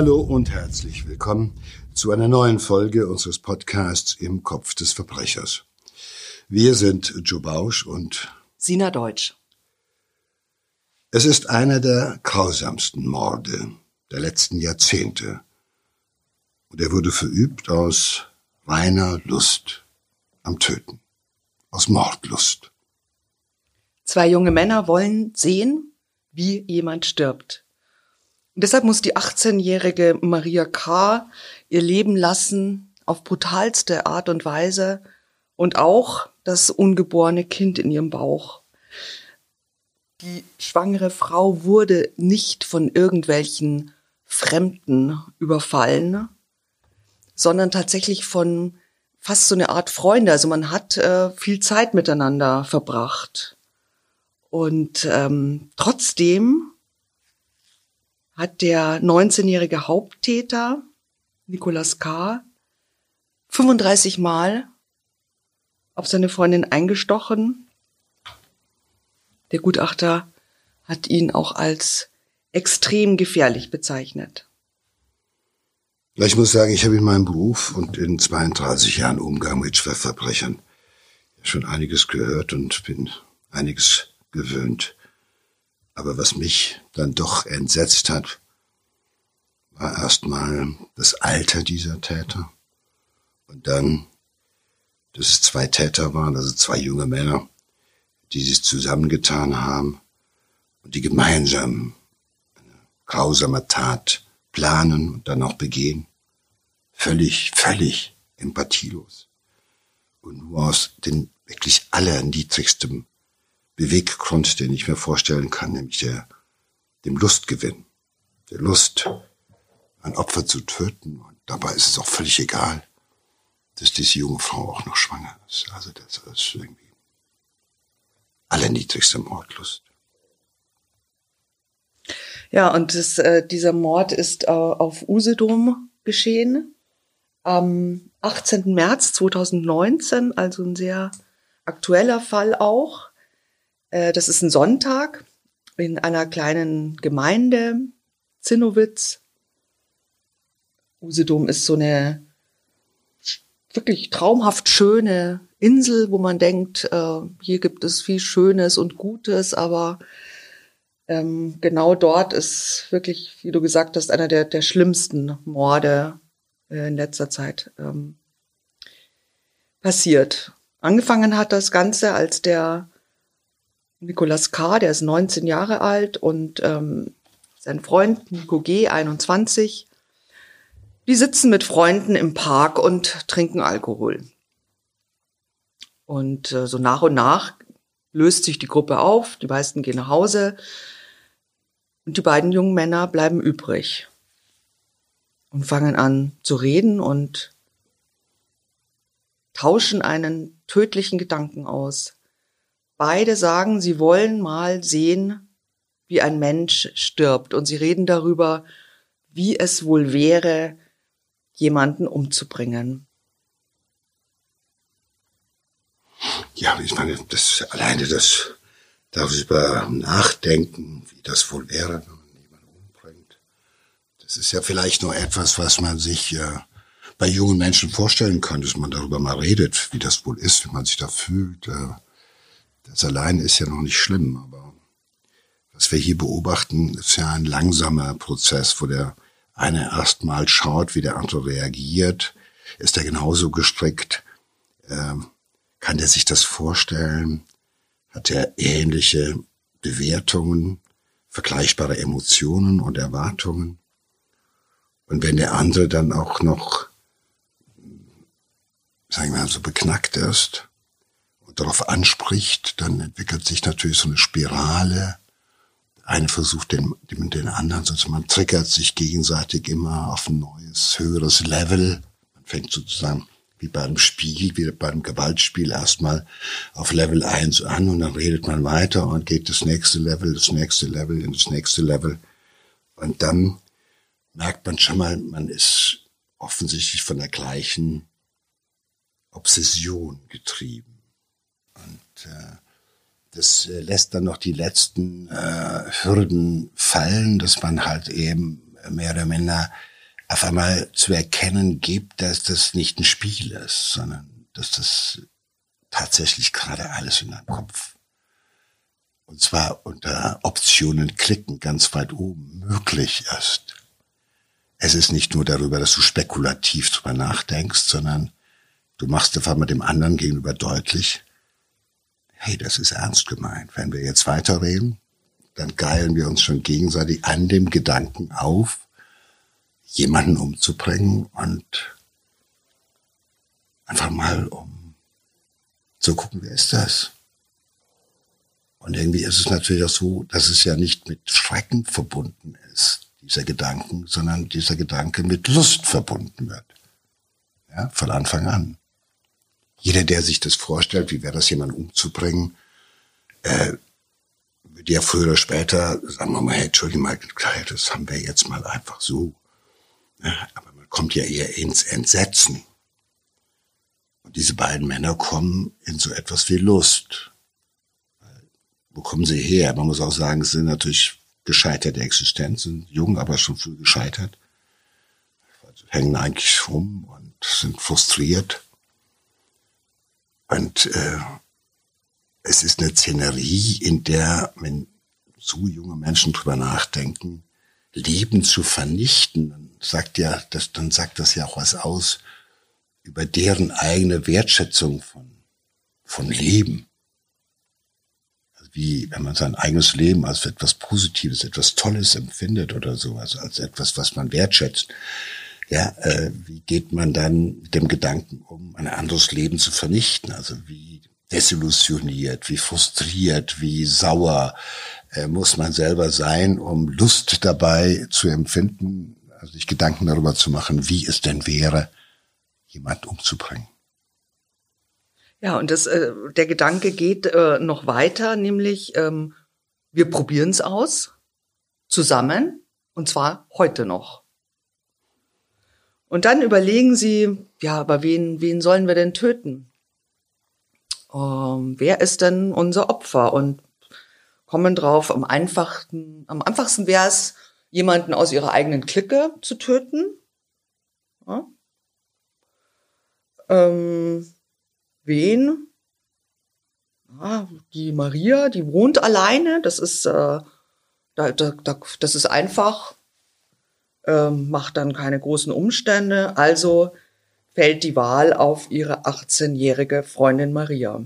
Hallo und herzlich willkommen zu einer neuen Folge unseres Podcasts Im Kopf des Verbrechers. Wir sind Joe Bausch und Sina Deutsch. Es ist einer der grausamsten Morde der letzten Jahrzehnte. Und er wurde verübt aus reiner Lust am Töten, aus Mordlust. Zwei junge Männer wollen sehen, wie jemand stirbt. Und deshalb muss die 18-jährige Maria K. ihr Leben lassen auf brutalste Art und Weise und auch das ungeborene Kind in ihrem Bauch. Die schwangere Frau wurde nicht von irgendwelchen Fremden überfallen, sondern tatsächlich von fast so eine Art Freunde. Also man hat äh, viel Zeit miteinander verbracht. Und ähm, trotzdem hat der 19-jährige Haupttäter, Nicolas K., 35 Mal auf seine Freundin eingestochen. Der Gutachter hat ihn auch als extrem gefährlich bezeichnet. Ich muss sagen, ich habe in meinem Beruf und in 32 Jahren Umgang mit Schwerverbrechern schon einiges gehört und bin einiges gewöhnt. Aber was mich dann doch entsetzt hat, war erstmal das Alter dieser Täter und dann, dass es zwei Täter waren, also zwei junge Männer, die sich zusammengetan haben und die gemeinsam eine grausame Tat planen und dann auch begehen völlig, völlig empathielos. Und nur aus den wirklich allerniedrigsten Beweggrund, den ich mir vorstellen kann, nämlich der, dem Lustgewinn, der Lust, ein Opfer zu töten. Und dabei ist es auch völlig egal, dass diese junge Frau auch noch schwanger ist. Also das ist irgendwie allerniedrigste Mordlust. Ja, und das, äh, dieser Mord ist äh, auf Usedom geschehen am 18. März 2019, also ein sehr aktueller Fall auch. Äh, das ist ein Sonntag in einer kleinen Gemeinde, Zinnowitz. Usedom ist so eine wirklich traumhaft schöne Insel, wo man denkt, äh, hier gibt es viel Schönes und Gutes, aber ähm, genau dort ist wirklich, wie du gesagt hast, einer der, der schlimmsten Morde äh, in letzter Zeit ähm, passiert. Angefangen hat das Ganze, als der Nicolas K., der ist 19 Jahre alt und ähm, sein Freund Nico G., 21, die sitzen mit Freunden im Park und trinken Alkohol. Und äh, so nach und nach löst sich die Gruppe auf, die meisten gehen nach Hause und die beiden jungen Männer bleiben übrig und fangen an zu reden und tauschen einen tödlichen Gedanken aus. Beide sagen, sie wollen mal sehen, wie ein Mensch stirbt und sie reden darüber, wie es wohl wäre, jemanden umzubringen. Ja, ich meine, das alleine das darüber nachdenken, wie das wohl wäre, es ist ja vielleicht nur etwas, was man sich äh, bei jungen Menschen vorstellen kann, dass man darüber mal redet, wie das wohl ist, wie man sich da fühlt. Äh, das allein ist ja noch nicht schlimm, aber was wir hier beobachten, ist ja ein langsamer Prozess, wo der eine erstmal schaut, wie der andere reagiert. Ist er genauso gestrickt? Äh, kann der sich das vorstellen? Hat er ähnliche Bewertungen, vergleichbare Emotionen und Erwartungen? Und wenn der andere dann auch noch, sagen wir mal, so beknackt ist darauf anspricht, dann entwickelt sich natürlich so eine Spirale. Eine versucht den, den, den anderen, sozusagen, man triggert sich gegenseitig immer auf ein neues, höheres Level. Man fängt sozusagen wie bei einem Spiel, wie bei einem Gewaltspiel erstmal auf Level 1 an und dann redet man weiter und geht das nächste Level, das nächste Level in das nächste Level. Und dann merkt man schon mal, man ist offensichtlich von der gleichen Obsession getrieben. Äh, das äh, lässt dann noch die letzten äh, Hürden fallen, dass man halt eben mehr oder minder auf einmal zu erkennen gibt, dass das nicht ein Spiel ist, sondern dass das tatsächlich gerade alles in deinem Kopf und zwar unter Optionen klicken ganz weit oben möglich ist. Es ist nicht nur darüber, dass du spekulativ drüber nachdenkst, sondern du machst einfach mit dem anderen gegenüber deutlich, hey, das ist ernst gemeint. Wenn wir jetzt weiterreden, dann geilen wir uns schon gegenseitig an dem Gedanken auf, jemanden umzubringen und einfach mal um zu gucken, wer ist das? Und irgendwie ist es natürlich auch so, dass es ja nicht mit Schrecken verbunden ist, dieser Gedanken, sondern dieser Gedanke mit Lust verbunden wird. Ja, von Anfang an. Jeder, der sich das vorstellt, wie wäre das, jemanden umzubringen, äh, wird ja früher oder später sagen wir mal, hey, Entschuldigung mal, das haben wir jetzt mal einfach so. Ja, aber man kommt ja eher ins Entsetzen. Und diese beiden Männer kommen in so etwas wie Lust wo kommen sie her? Man muss auch sagen, sie sind natürlich gescheiterte Existenz, sind jung, aber schon früh gescheitert. Also hängen eigentlich rum und sind frustriert. Und äh, es ist eine Szenerie, in der, wenn so junge Menschen drüber nachdenken, Leben zu vernichten, dann sagt ja, das, dann sagt das ja auch was aus über deren eigene Wertschätzung von, von Leben wie wenn man sein eigenes Leben als etwas Positives, etwas Tolles empfindet oder so, also als etwas, was man wertschätzt. Ja, äh, wie geht man dann mit dem Gedanken um, ein anderes Leben zu vernichten? Also wie desillusioniert, wie frustriert, wie sauer äh, muss man selber sein, um Lust dabei zu empfinden, also sich Gedanken darüber zu machen, wie es denn wäre, jemand umzubringen. Ja, und das, äh, der Gedanke geht äh, noch weiter, nämlich ähm, wir probieren es aus, zusammen, und zwar heute noch. Und dann überlegen sie, ja, aber wen, wen sollen wir denn töten? Ähm, wer ist denn unser Opfer? Und kommen drauf, am einfachsten, am einfachsten wäre es, jemanden aus ihrer eigenen Clique zu töten. Ja. Ähm, wen? Ah, die Maria, die wohnt alleine. Das ist, äh, da, da, das ist einfach, ähm, macht dann keine großen Umstände. Also fällt die Wahl auf ihre 18-jährige Freundin Maria.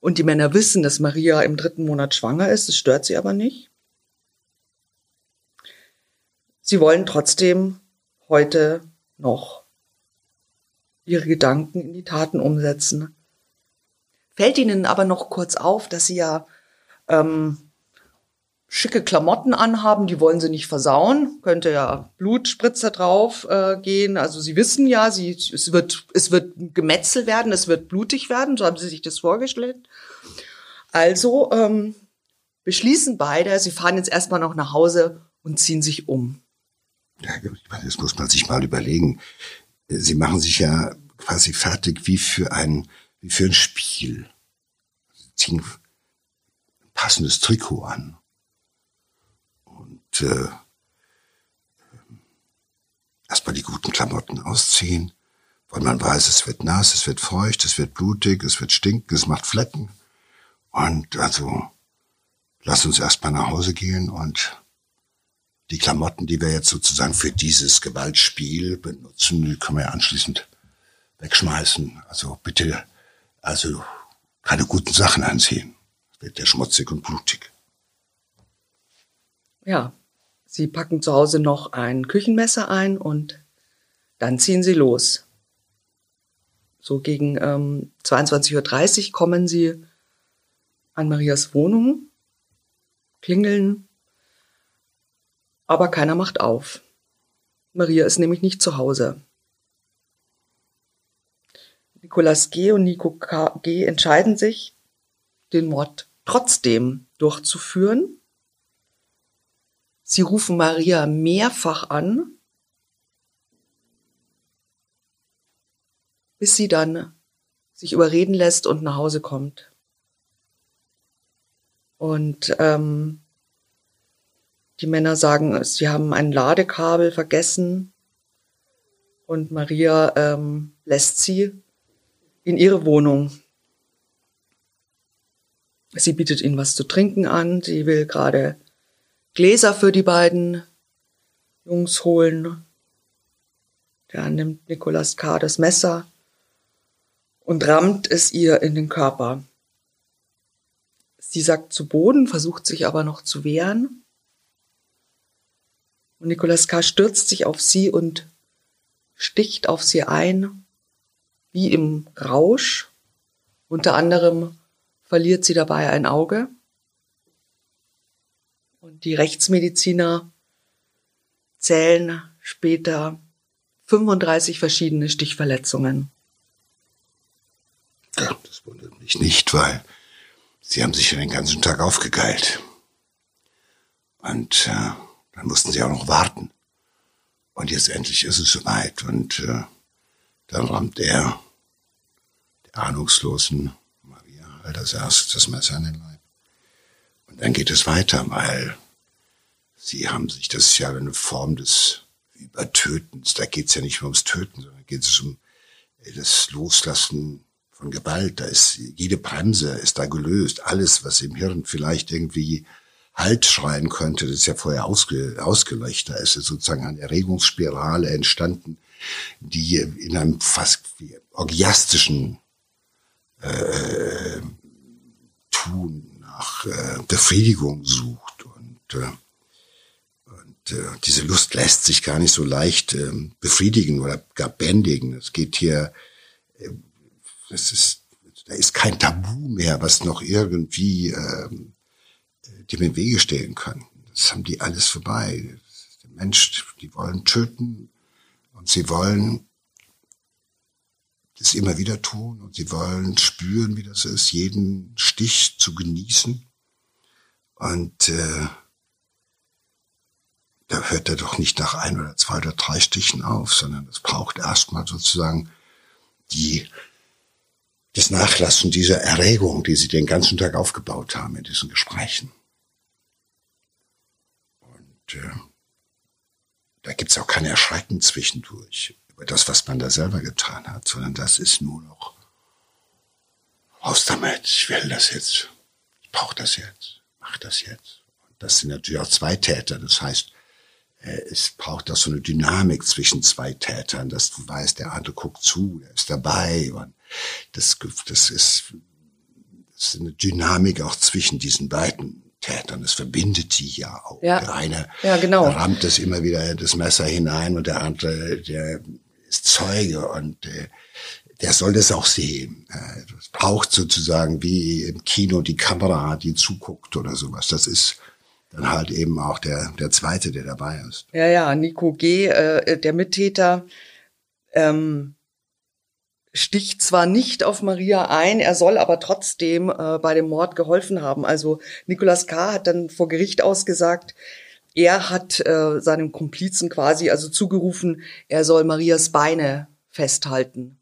Und die Männer wissen, dass Maria im dritten Monat schwanger ist. Das stört sie aber nicht. Sie wollen trotzdem heute noch ihre Gedanken in die Taten umsetzen. Fällt ihnen aber noch kurz auf, dass sie ja ähm, schicke Klamotten anhaben, die wollen sie nicht versauen, könnte ja Blutspritzer drauf äh, gehen. Also sie wissen ja, sie, es wird es wird Gemetzel werden, es wird blutig werden, so haben sie sich das vorgestellt. Also ähm, beschließen beide, sie fahren jetzt erstmal noch nach Hause und ziehen sich um. Ja, das muss man sich mal überlegen. Sie machen sich ja quasi fertig wie für ein, wie für ein Spiel. Sie ziehen ein passendes Trikot an. Äh, erstmal die guten Klamotten ausziehen, weil man weiß, es wird nass, es wird feucht, es wird blutig, es wird stinken, es macht Flecken. Und also, lass uns erstmal nach Hause gehen und die Klamotten, die wir jetzt sozusagen für dieses Gewaltspiel benutzen, die können wir anschließend wegschmeißen. Also bitte, also keine guten Sachen anziehen. Wird ja schmutzig und blutig. Ja, sie packen zu Hause noch ein Küchenmesser ein und dann ziehen sie los. So gegen ähm, 22.30 Uhr kommen sie an Marias Wohnung, klingeln aber keiner macht auf. Maria ist nämlich nicht zu Hause. Nicolas G. und Nico G. entscheiden sich, den Mord trotzdem durchzuführen. Sie rufen Maria mehrfach an, bis sie dann sich überreden lässt und nach Hause kommt. Und ähm, Die Männer sagen, sie haben ein Ladekabel vergessen und Maria ähm, lässt sie in ihre Wohnung. Sie bietet ihnen was zu trinken an. Sie will gerade Gläser für die beiden Jungs holen. Da nimmt Nicolas K. das Messer und rammt es ihr in den Körper. Sie sackt zu Boden, versucht sich aber noch zu wehren. Und Nicolas K. stürzt sich auf sie und sticht auf sie ein, wie im Rausch. Unter anderem verliert sie dabei ein Auge. Die Rechtsmediziner zählen später 35 verschiedene Stichverletzungen. Ja, das wundert mich nicht, weil sie haben sich ja den ganzen Tag aufgegeilt. Und äh, dann mussten sie auch noch warten. Und jetzt endlich ist es soweit. Und äh, dann rammt er der ahnungslosen Maria erstes das Messer in den Leib. Und dann geht es weiter, weil sie haben sich, das ist ja eine Form des Übertötens. Da geht es ja nicht mehr ums Töten, sondern geht es um das Loslassen von Gewalt. Da ist jede Bremse ist da gelöst. Alles, was im Hirn vielleicht irgendwie Halt schreien könnte, das ist ja vorher ausge, ausgeleuchtet. Da ist sozusagen eine Erregungsspirale entstanden, die in einem fast orgiastischen äh, Tun nach äh, Befriedigung sucht. Äh, und äh, diese Lust lässt sich gar nicht so leicht äh, befriedigen oder gar bändigen. Es geht hier, äh, es ist, da ist kein Tabu mehr, was noch irgendwie äh, dem im Wege stehen kann. Das haben die alles vorbei. Der Mensch, die wollen töten und sie wollen das immer wieder tun und sie wollen spüren, wie das ist, jeden Stich zu genießen. Und äh, da hört er doch nicht nach ein oder zwei oder drei Stichen auf, sondern es braucht erstmal sozusagen die das Nachlassen dieser Erregung, die sie den ganzen Tag aufgebaut haben in diesen Gesprächen. Und äh, da gibt's auch kein Erschrecken zwischendurch über das, was man da selber getan hat, sondern das ist nur noch raus damit, ich will das jetzt, ich brauche das jetzt, mach das jetzt. Und das sind natürlich auch zwei Täter, das heißt, es braucht auch so eine Dynamik zwischen zwei Tätern, dass du weißt, der andere guckt zu, der ist dabei und das, das ist, das ist eine Dynamik auch zwischen diesen beiden Tätern. Das verbindet die ja auch. Ja. Der eine ja, genau. rammt es immer wieder das Messer hinein und der andere, der ist Zeuge und äh, der soll das auch sehen. Äh, das braucht sozusagen wie im Kino die Kamera, die zuguckt oder sowas. Das ist dann halt eben auch der, der zweite, der dabei ist. Ja, ja, Nico G., äh, der Mittäter, ähm, sticht zwar nicht auf Maria ein, er soll aber trotzdem äh, bei dem Mord geholfen haben. Also Nicolas K. hat dann vor Gericht ausgesagt, er hat äh, seinem Komplizen quasi also zugerufen, er soll Marias Beine festhalten.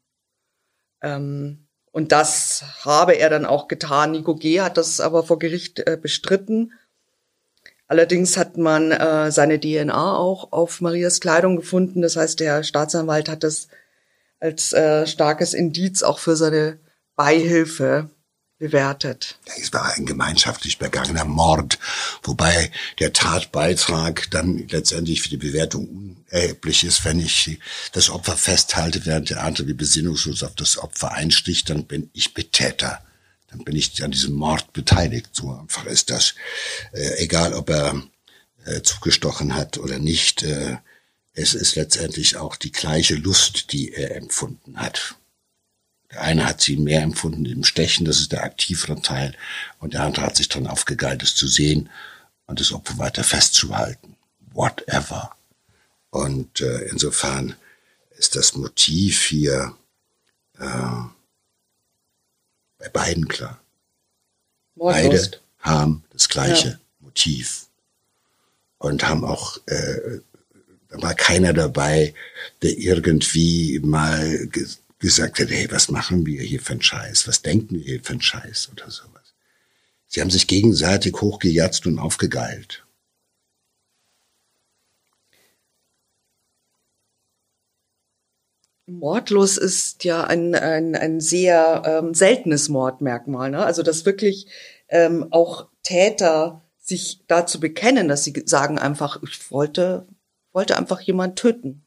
Ähm, und das habe er dann auch getan. Nico G. hat das aber vor Gericht äh, bestritten. Allerdings hat man äh, seine DNA auch auf Marias Kleidung gefunden. Das heißt, der Staatsanwalt hat das als äh, starkes Indiz auch für seine Beihilfe bewertet. Es war ein gemeinschaftlich begangener Mord, wobei der Tatbeitrag dann letztendlich für die Bewertung unerheblich ist. Wenn ich das Opfer festhalte, während der andere wie besinnungslos auf das Opfer einsticht, dann bin ich Betäter. Dann bin ich an diesem Mord beteiligt. So einfach ist das. Äh, egal, ob er äh, zugestochen hat oder nicht. Äh, es ist letztendlich auch die gleiche Lust, die er empfunden hat. Der eine hat sie mehr empfunden im Stechen, das ist der aktivere Teil, und der andere hat sich dann aufgegeilt, es zu sehen und das Opfer weiter festzuhalten. Whatever. Und äh, insofern ist das Motiv hier äh, bei beiden klar. Mordlust. Beide haben das gleiche Ja. Motiv und haben auch äh, da war keiner dabei, der irgendwie mal ge gesagt hat, hey, was machen wir hier für einen Scheiß? Was denken wir hier für einen Scheiß oder sowas? Sie haben sich gegenseitig hochgejatzt und aufgegeilt. Mordlos ist ja ein, ein, ein sehr ähm, seltenes Mordmerkmal. Ne? Also dass wirklich ähm, auch Täter sich dazu bekennen, dass sie sagen einfach, ich wollte, wollte einfach jemand töten.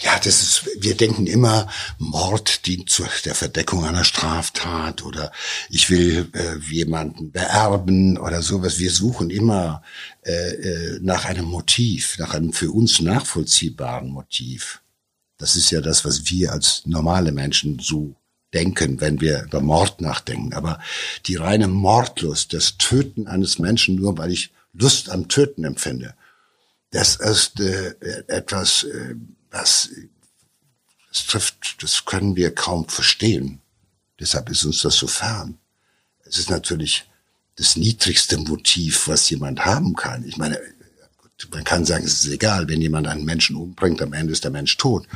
Ja, das ist, wir denken immer, Mord dient zu der Verdeckung einer Straftat oder ich will äh, jemanden beerben oder sowas. Wir suchen immer äh, äh, nach einem Motiv, nach einem für uns nachvollziehbaren Motiv. Das ist ja das, was wir als normale Menschen so denken, wenn wir über Mord nachdenken. Aber die reine Mordlust, das Töten eines Menschen nur, weil ich Lust am Töten empfinde, das ist äh, etwas, äh, was das trifft, das können wir kaum verstehen. Deshalb ist uns das so fern. Es ist natürlich das niedrigste Motiv, was jemand haben kann. Ich meine, man kann sagen, es ist egal, wenn jemand einen Menschen umbringt, am Ende ist der Mensch tot.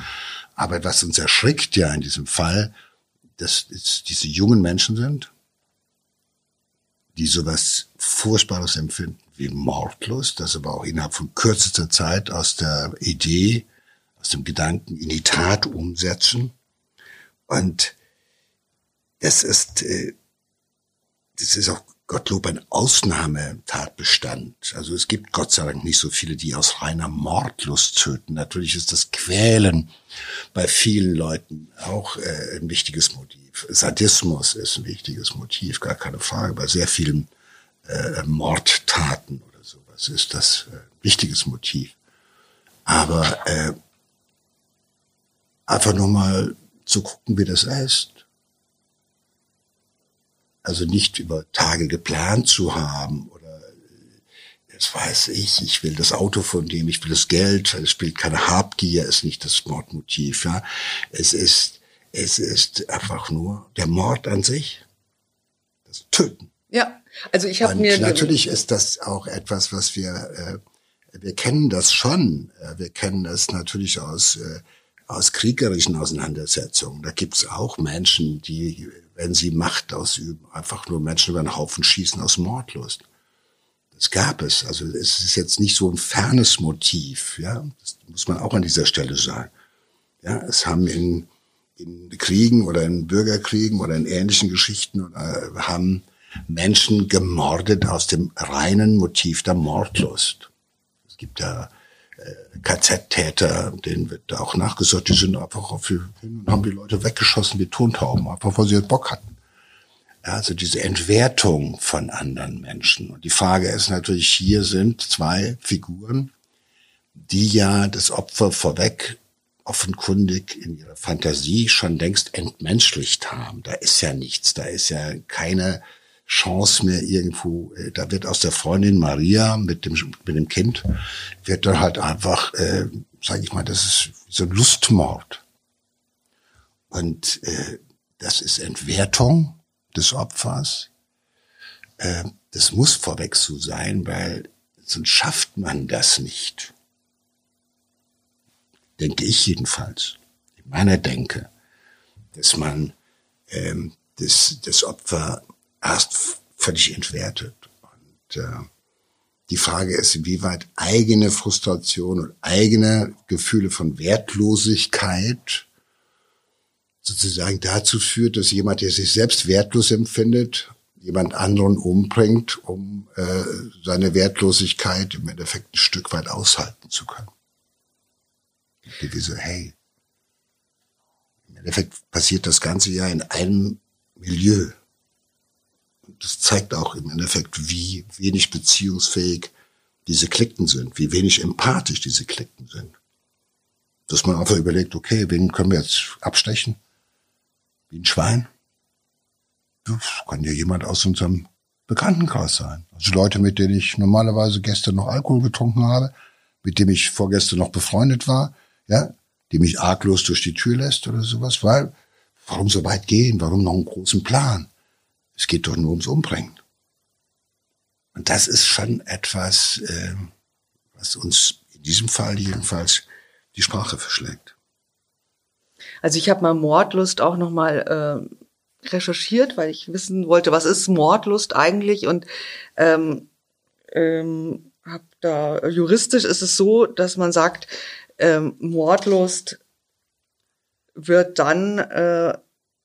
Aber was uns erschrickt ja in diesem Fall, dass es diese jungen Menschen sind, die sowas Furchtbares empfinden wie Mordlust, das aber auch innerhalb von kürzester Zeit aus der Idee, aus dem Gedanken in die Tat umsetzen. Und das ist, äh, das ist auch Gottlob ein Ausnahmetatbestand. Also es gibt Gott sei Dank nicht so viele, die aus reiner Mordlust töten. Natürlich ist das Quälen bei vielen Leuten auch äh, ein wichtiges Motiv. Sadismus ist ein wichtiges Motiv, gar keine Frage. Bei sehr vielen äh, Mordtaten oder sowas ist das äh, ein wichtiges Motiv. Aber äh, einfach nur mal zu gucken, wie das ist also nicht über Tage geplant zu haben oder das weiß ich, ich will das Auto von dem, ich will das Geld, es spielt keine Habgier, ist nicht das Mordmotiv, ja. Es ist, es ist einfach nur der Mord an sich, das Töten. Ja, also ich habe mir natürlich ist das auch etwas, was wir äh, wir kennen das schon. Äh, wir kennen das natürlich aus äh, aus kriegerischen Auseinandersetzungen. Da gibt's auch Menschen, die wenn sie Macht ausüben, einfach nur Menschen über den Haufen schießen aus Mordlust. Das gab es. Also es ist jetzt nicht so ein fernes Motiv. Ja, das muss man auch an dieser Stelle sagen. Ja, es haben in, in Kriegen oder in Bürgerkriegen oder in ähnlichen Geschichten äh, haben Menschen gemordet aus dem reinen Motiv der Mordlust. Es gibt ja KZ-Täter, denen wird auch nachgesorgt, die sind einfach auf hin und haben die Leute weggeschossen wie Tontauben, einfach weil sie halt Bock hatten. Ja, also diese Entwertung von anderen Menschen. Und die Frage ist natürlich, hier sind zwei Figuren, die ja das Opfer vorweg offenkundig in ihrer Fantasie schon längst entmenschlicht haben. Da ist ja nichts, da ist ja keine Chance mehr irgendwo, äh, da wird aus der Freundin Maria mit dem, mit dem Kind, wird dann halt einfach, äh, sage ich mal, das ist so Lustmord. Und äh, das ist Entwertung des Opfers. Äh, das muss vorweg so sein, weil sonst schafft man das nicht. Denke ich jedenfalls, in meiner Denke, dass man ähm, das, das Opfer erst völlig entwertet. Und äh, die Frage ist, inwieweit eigene Frustration und eigene Gefühle von Wertlosigkeit sozusagen dazu führt, dass jemand, der sich selbst wertlos empfindet, jemand anderen umbringt, um äh, seine Wertlosigkeit im Endeffekt ein Stück weit aushalten zu können. Wie so, hey, im Endeffekt passiert das ganze ja in einem Milieu das zeigt auch im Endeffekt, wie wenig beziehungsfähig diese Klicken sind, wie wenig empathisch diese Klicken sind. Dass man einfach überlegt, okay, wen können wir jetzt abstechen? Wie ein Schwein? Das kann ja jemand aus unserem Bekanntenkreis sein. Also Leute, mit denen ich normalerweise gestern noch Alkohol getrunken habe, mit dem ich vorgestern noch befreundet war, ja, die mich arglos durch die Tür lässt oder sowas, weil, warum so weit gehen? Warum noch einen großen Plan? Es geht doch nur ums Umbringen. Und das ist schon etwas, äh, was uns in diesem Fall jedenfalls die Sprache verschlägt. Also ich habe mal Mordlust auch noch mal äh, recherchiert, weil ich wissen wollte, was ist Mordlust eigentlich und ähm, ähm, hab da juristisch ist es so, dass man sagt, ähm, Mordlust wird dann äh,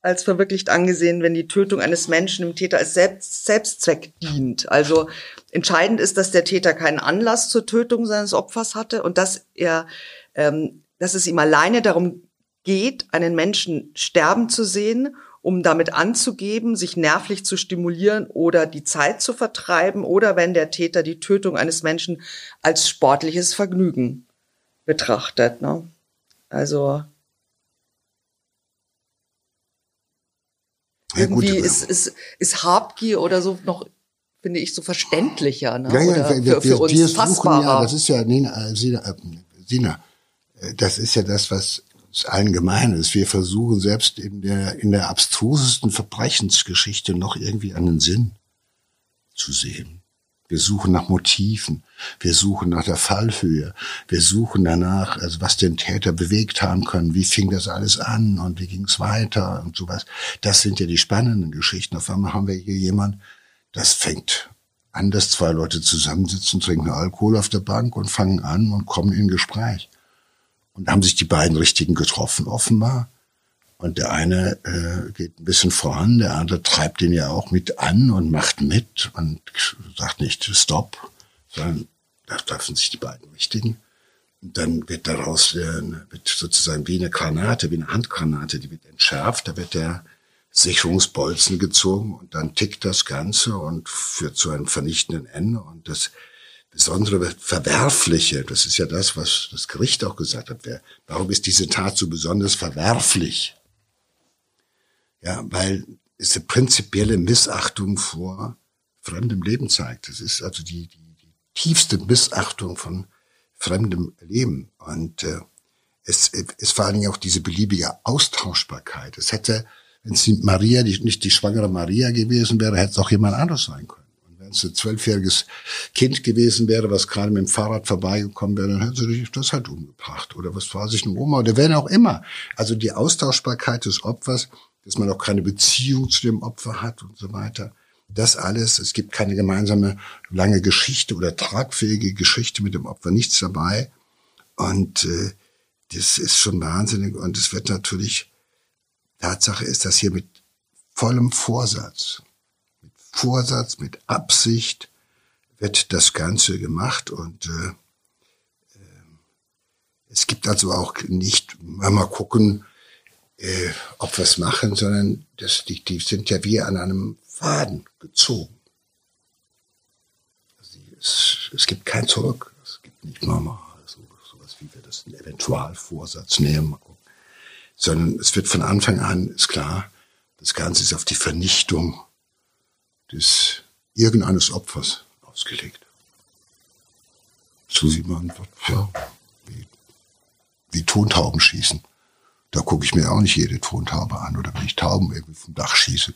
als verwirklicht angesehen, wenn die Tötung eines Menschen dem Täter als Selbst Selbstzweck dient. Also entscheidend ist, dass der Täter keinen Anlass zur Tötung seines Opfers hatte und dass er, ähm, dass es ihm alleine darum geht, einen Menschen sterben zu sehen, um damit anzugeben, sich nervlich zu stimulieren oder die Zeit zu vertreiben oder wenn der Täter die Tötung eines Menschen als sportliches Vergnügen betrachtet. Ne? Also Ja, gut, irgendwie aber- ist, ist, ist Habgier oder so noch, finde ich, so verständlicher ne? Ja, ja, oder wir, für, für wir, uns wir suchen ja, das ist ja, Nina, äh, Sina, äh, Sina, äh, das ist ja das, was uns allen gemein ist. Wir versuchen selbst in der, in der abstrusesten Verbrechensgeschichte noch irgendwie einen Sinn zu sehen. Wir suchen nach Motiven. Wir suchen nach der Fallhöhe. Wir suchen danach, also was den Täter bewegt haben können. Wie fing das alles an und wie ging es weiter und sowas. Das sind ja die spannenden Geschichten. Auf einmal haben wir hier jemand, das fängt an, dass zwei Leute zusammensitzen, trinken Alkohol auf der Bank und fangen an und kommen in Gespräch. Und haben sich die beiden Richtigen getroffen, offenbar. Und der eine äh, geht ein bisschen voran, der andere treibt ihn ja auch mit an und macht mit und sagt nicht Stopp, sondern da treffen sich die beiden Richtigen. Und dann wird daraus äh, wird sozusagen wie eine Granate, wie eine Handgranate, die wird entschärft, da wird der Sicherungsbolzen gezogen und dann tickt das Ganze und führt zu einem vernichtenden Ende. Und das besondere Verwerfliche, das ist ja das, was das Gericht auch gesagt hat. Wer, warum ist diese Tat so besonders verwerflich? Ja, weil es eine prinzipielle Missachtung vor fremdem Leben zeigt. Das ist also die, die, die tiefste Missachtung von fremdem Leben. Und äh, es ist vor allen Dingen auch diese beliebige Austauschbarkeit. Es hätte, wenn es Maria, die, nicht die schwangere Maria gewesen wäre, hätte es auch jemand anderes sein können. Und wenn es ein zwölfjähriges Kind gewesen wäre, was gerade mit dem Fahrrad vorbeigekommen wäre, dann hätte sie das halt umgebracht. Oder was weiß ich, eine Oma oder wer auch immer. Also die Austauschbarkeit des Opfers, dass man auch keine Beziehung zu dem Opfer hat und so weiter. Das alles, es gibt keine gemeinsame lange Geschichte oder tragfähige Geschichte mit dem Opfer, nichts dabei. Und äh, das ist schon wahnsinnig. Und es wird natürlich, Tatsache ist, dass hier mit vollem Vorsatz, mit Vorsatz, mit Absicht wird das Ganze gemacht. Und äh, äh, es gibt also auch nicht, mal gucken, äh, es machen, sondern das, die, die sind ja wie an einem Faden gezogen. Also es, es gibt kein Zurück. Es gibt nicht normal so, sowas wie wir das einen Eventualvorsatz nehmen, sondern es wird von Anfang an, ist klar, das Ganze ist auf die Vernichtung des irgendeines Opfers ausgelegt. So sieht man, ja, wie, wie Tontauben schießen. Da gucke ich mir auch nicht jede Tontaube an oder wenn ich Tauben irgendwie vom Dach schieße.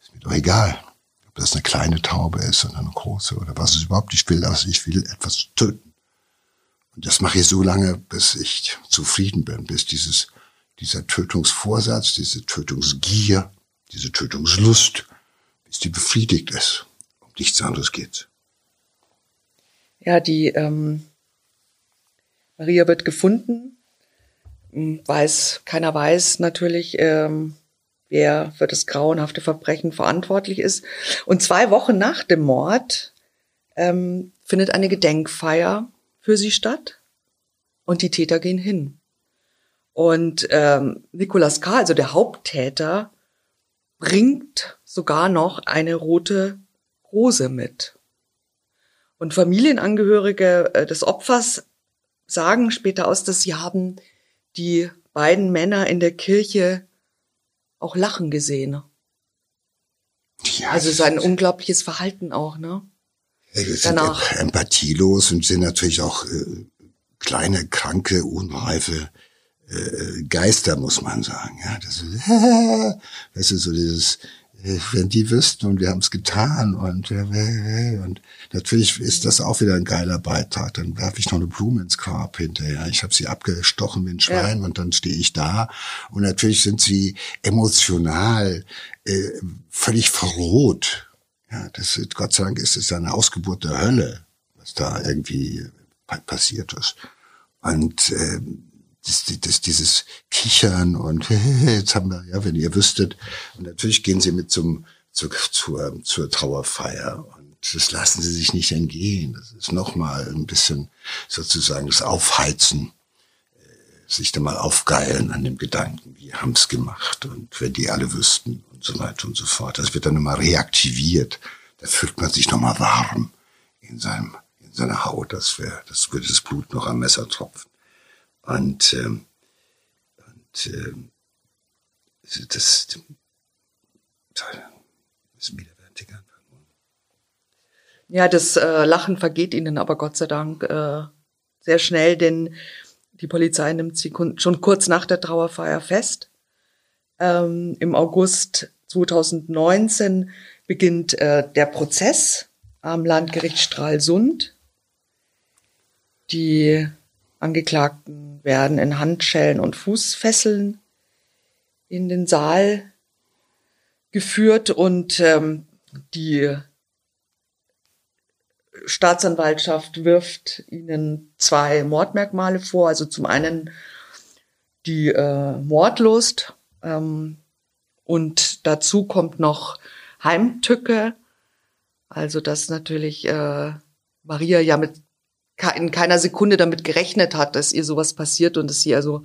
Ist mir doch egal, ob das eine kleine Taube ist oder eine große oder was es überhaupt. Ich will das, ich will etwas töten. Und das mache ich so lange, bis ich zufrieden bin, bis dieses, dieser Tötungsvorsatz, diese Tötungsgier, diese Tötungslust, bis die befriedigt ist. Um nichts anderes geht's. Ja, die ähm, Maria wird gefunden. Hm, Weiß, keiner weiß natürlich, ähm, wer für das grauenhafte Verbrechen verantwortlich ist. Und zwei Wochen nach dem Mord ähm, findet eine Gedenkfeier für sie statt und die Täter gehen hin. Und ähm, Nicolas K., also der Haupttäter, bringt sogar noch eine rote Rose mit. Und Familienangehörige äh, des Opfers sagen später aus, dass sie haben die beiden Männer in der Kirche auch lachen gesehen. Ja, Also sein unglaubliches Verhalten auch, ne? Ja, die sind danach. em- empathielos und sind natürlich auch äh, kleine, kranke, unreife äh, Geister, muss man sagen. Ja, das ist, das ist so dieses, äh, wenn die wüssten und wir haben es getan und äh, und natürlich ist das auch wieder ein geiler Beitrag. Dann werfe ich noch eine Blume ins Grab hinterher. Ich habe sie abgestochen wie ein Schwein und dann stehe ich da und natürlich sind sie emotional äh, völlig verroht. Ja, das ist, Gott sei Dank ist es eine Ausgeburt der Hölle, was da irgendwie pa- passiert ist. Und ähm, das, das, dieses kichern und jetzt haben wir, ja, wenn ihr wüsstet. Und natürlich gehen sie mit zum, zur, zur, zur Trauerfeier. Und das lassen sie sich nicht entgehen. Das ist nochmal ein bisschen sozusagen das Aufheizen, äh, sich da mal aufgeilen an dem Gedanken, wie haben's gemacht und wenn die alle wüssten und so weiter und so fort. Das wird dann immer reaktiviert. Da fühlt man sich nochmal warm in seinem, in seiner Haut. Das wäre, das würde das Blut noch am Messer tropfen. Und, ähm, und ähm, das, ist widerwärtig einfach. Ja, das äh, Lachen vergeht ihnen aber Gott sei Dank äh, sehr schnell, denn die Polizei nimmt sie schon kurz nach der Trauerfeier fest. Ähm, Im August 2019 beginnt äh, der Prozess am Landgericht Stralsund. Die Angeklagten werden in Handschellen und Fußfesseln in den Saal geführt und ähm, die Staatsanwaltschaft wirft ihnen zwei Mordmerkmale vor. Also zum einen die äh, Mordlust ähm, und dazu kommt noch Heimtücke. Also dass natürlich äh, Maria ja mit in keiner Sekunde damit gerechnet hat, dass ihr sowas passiert und dass sie also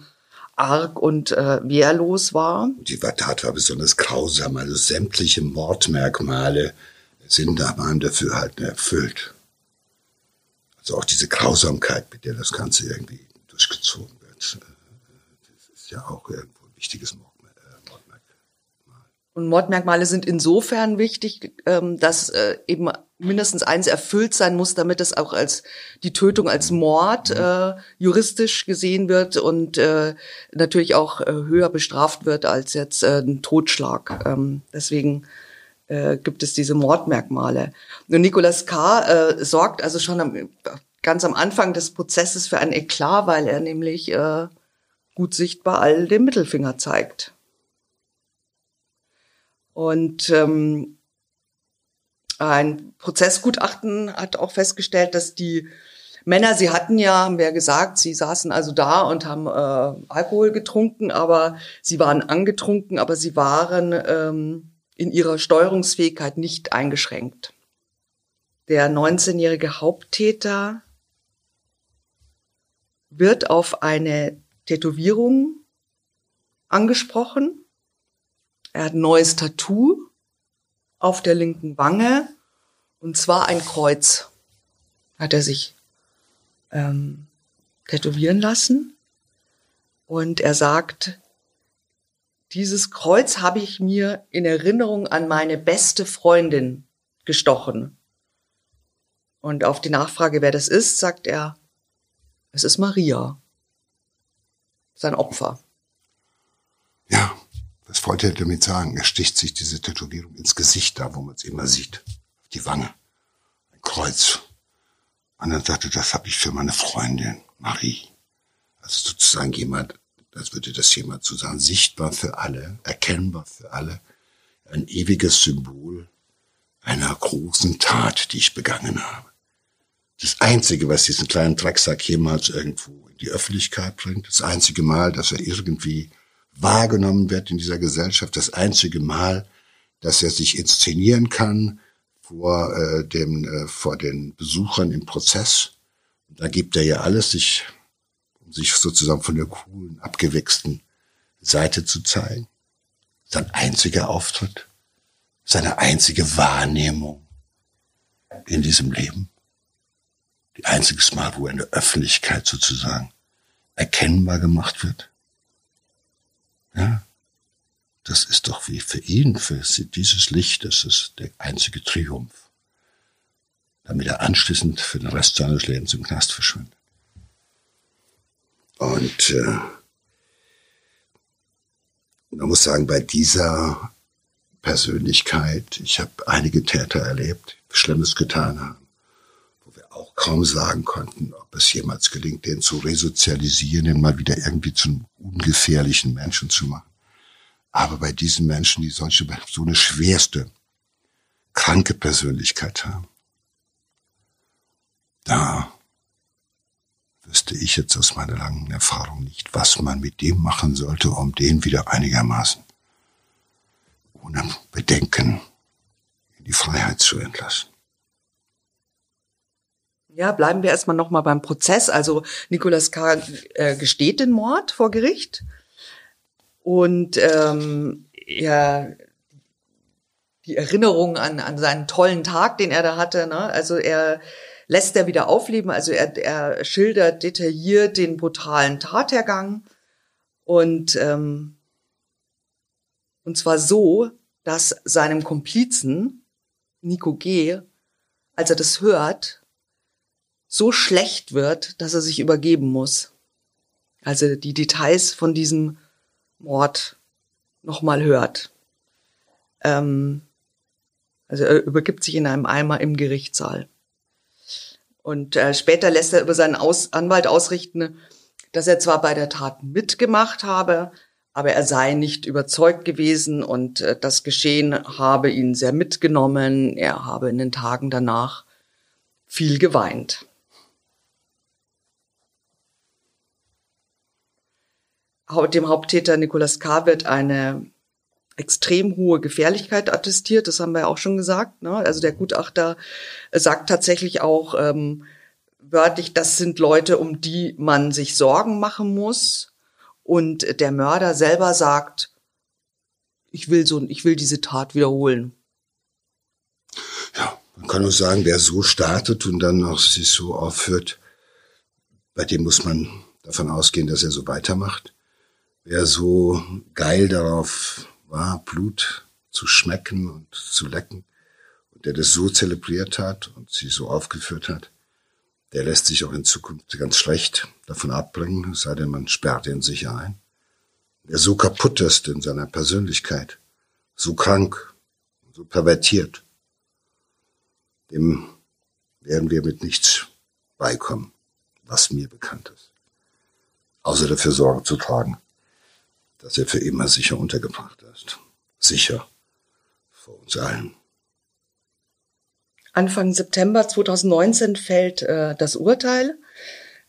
arg und äh, wehrlos war. Die Tat war besonders grausam, also sämtliche Mordmerkmale sind da waren dafür halt erfüllt. Also auch diese Grausamkeit, mit der das Ganze irgendwie durchgezogen wird, äh, das ist ja auch irgendwo ein wichtiges Mordmerkmal. Und Mordmerkmale sind insofern wichtig, ähm, dass äh, eben mindestens eins erfüllt sein muss, damit es auch als die Tötung als Mord mhm. äh, juristisch gesehen wird und äh, natürlich auch äh, höher bestraft wird als jetzt äh, ein Totschlag. Ähm, deswegen äh, gibt es diese Mordmerkmale. Und Nicolas K. Äh, sorgt also schon am, ganz am Anfang des Prozesses für ein Eklat, weil er nämlich äh, gut sichtbar all den Mittelfinger zeigt. Und ähm, ein Prozessgutachten hat auch festgestellt, dass die Männer, sie hatten ja, haben wir ja gesagt, sie saßen also da und haben äh, Alkohol getrunken, aber sie waren angetrunken, aber sie waren ähm, in ihrer Steuerungsfähigkeit nicht eingeschränkt. Der 19-jährige Haupttäter wird auf eine Tätowierung angesprochen er hat ein neues Tattoo auf der linken Wange und zwar ein Kreuz hat er sich ähm, tätowieren lassen. Und er sagt, dieses Kreuz habe ich mir in Erinnerung an meine beste Freundin gestochen. Und auf die Nachfrage, wer das ist, sagt er, es ist Maria, sein Opfer. Ja, was wollte er damit sagen? Er sticht sich diese Tätowierung ins Gesicht da, wo man es immer sieht. Auf die Wange. Ein Kreuz. Und dann sagte, das habe ich für meine Freundin, Marie. Also sozusagen jemand, als würde das jemand zu sagen, sichtbar für alle, erkennbar für alle. Ein ewiges Symbol einer großen Tat, die ich begangen habe. Das einzige, was diesen kleinen Drecksack jemals irgendwo in die Öffentlichkeit bringt, das einzige Mal, dass er irgendwie wahrgenommen wird in dieser Gesellschaft, das einzige Mal, dass er sich inszenieren kann vor äh, dem äh, vor den Besuchern im Prozess. da gibt er ja alles, sich um sich sozusagen von der coolen, abgewichsten Seite zu zeigen. Sein einziger Auftritt, seine einzige Wahrnehmung in diesem Leben. Die einziges Mal, wo er in der Öffentlichkeit sozusagen erkennbar gemacht wird. Ja, das ist doch wie für ihn, für dieses Licht, das ist der einzige Triumph. Damit er anschließend für den Rest seines Lebens im Knast verschwindet. Und äh, man muss sagen, bei dieser Persönlichkeit, ich habe einige Täter erlebt, Schlimmes getan haben, auch kaum sagen konnten, ob es jemals gelingt, den zu resozialisieren, den mal wieder irgendwie zum ungefährlichen Menschen zu machen. Aber bei diesen Menschen, die solche, so eine schwerste, kranke Persönlichkeit haben, da wüsste ich jetzt aus meiner langen Erfahrung nicht, was man mit dem machen sollte, um den wieder einigermaßen ohne Bedenken in die Freiheit zu entlassen. Ja, bleiben wir erstmal nochmal beim Prozess. Also Nicolas K. Äh, gesteht den Mord vor Gericht und ähm, er die Erinnerung an, an seinen tollen Tag, den er da hatte. Ne? Also er lässt er wieder aufleben. Also er, er schildert detailliert den brutalen Tathergang und ähm, und zwar so, dass seinem Komplizen Nico G, als er das hört, so schlecht wird, dass er sich übergeben muss. Also die Details von diesem Mord nochmal hört. Ähm, also er übergibt sich in einem Eimer im Gerichtssaal. Und äh, später lässt er über seinen Aus Anwalt ausrichten, dass er zwar bei der Tat mitgemacht habe, aber er sei nicht überzeugt gewesen und äh, das Geschehen habe ihn sehr mitgenommen. Er habe in den Tagen danach viel geweint. Dem Haupttäter Nicolas K. wird eine extrem hohe Gefährlichkeit attestiert. Das haben wir auch schon gesagt. Ne? Also der Gutachter sagt tatsächlich auch ähm, wörtlich, das sind Leute, um die man sich Sorgen machen muss. Und der Mörder selber sagt, ich will so, ich will diese Tat wiederholen. Ja, man kann nur sagen, wer so startet und dann auch sich so aufführt, bei dem muss man davon ausgehen, dass er so weitermacht. Wer so geil darauf war, Blut zu schmecken und zu lecken. Und der das so zelebriert hat und sie so aufgeführt hat, der lässt sich auch in Zukunft ganz schlecht davon abbringen, sei denn man sperrt ihn sicher ein. Der so kaputt ist in seiner Persönlichkeit, so krank, so pervertiert, dem werden wir mit nichts beikommen, was mir bekannt ist. Außer dafür Sorge zu tragen, dass er für immer sicher untergebracht ist. Sicher vor uns allen. Anfang September 2019 fällt äh, das Urteil.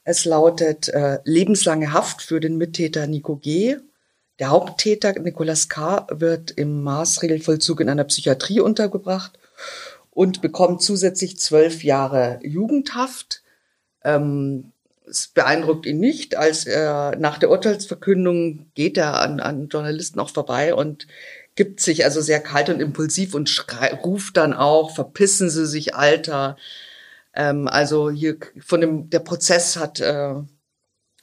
Es lautet äh, lebenslange Haft für den Mittäter Nico G. Der Haupttäter Nicolas K. wird im Maßregelvollzug in einer Psychiatrie untergebracht und bekommt zusätzlich zwölf Jahre Jugendhaft. Ähm, es beeindruckt ihn nicht. Als er nach der Urteilsverkündung geht er an, an Journalisten auch vorbei und gibt sich also sehr kalt und impulsiv und schrei, ruft dann auch, verpissen Sie sich, Alter. Ähm, also hier von dem, der Prozess hat äh,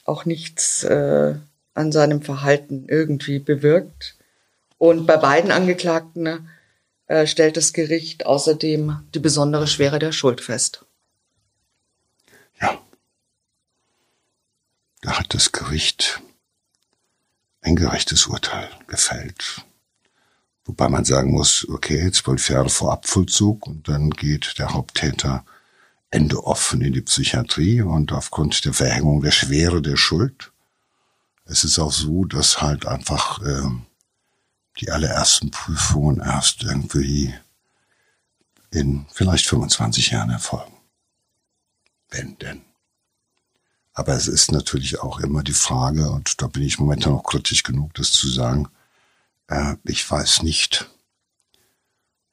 auch nichts äh, an seinem Verhalten irgendwie bewirkt. Und bei beiden Angeklagten äh, stellt das Gericht außerdem die besondere Schwere der Schuld fest. Ja. Da hat das Gericht ein gerechtes Urteil gefällt. Wobei man sagen muss, okay, zwölf Jahre vor Abvollzug und dann geht der Haupttäter Ende offen in die Psychiatrie und aufgrund der Verhängung der Schwere der Schuld. Es ist auch so, dass halt einfach äh, die allerersten Prüfungen erst irgendwie in vielleicht 25 Jahren erfolgen. Wenn denn. Aber es ist natürlich auch immer die Frage, und da bin ich momentan noch kritisch genug, das zu sagen, äh, ich weiß nicht,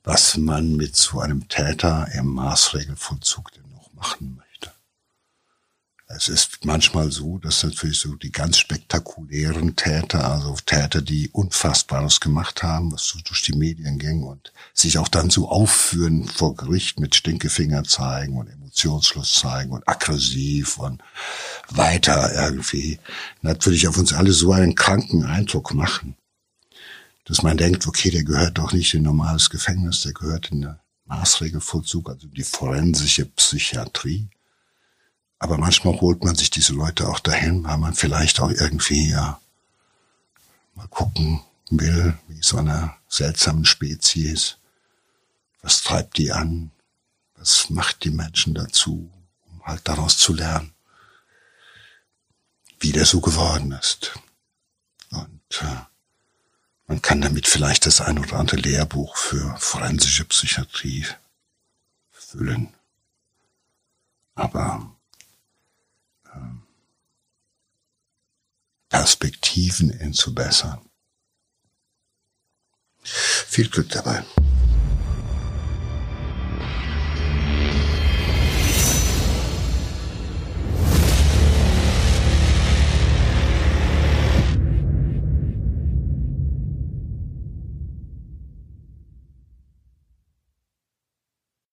was man mit so einem Täter im Maßregelvollzug denn noch machen möchte. Es ist manchmal so, dass natürlich so die ganz spektakulären Täter, also Täter, die Unfassbares gemacht haben, was so durch die Medien ging und sich auch dann so aufführen vor Gericht mit Stinkefinger zeigen und Emotionsschluss zeigen und aggressiv und weiter irgendwie natürlich auf uns alle so einen kranken Eindruck machen, dass man denkt, okay, der gehört doch nicht in ein normales Gefängnis, der gehört in der Maßregelvollzug, also die forensische Psychiatrie. Aber manchmal holt man sich diese Leute auch dahin, weil man vielleicht auch irgendwie ja mal gucken will, wie so eine seltsame Spezies. Was treibt die an? Was macht die Menschen dazu, um halt daraus zu lernen, wie der so geworden ist. Und äh, man kann damit vielleicht das ein oder andere Lehrbuch für forensische Psychiatrie füllen. Aber Perspektiven hinzubessern. Viel Glück dabei.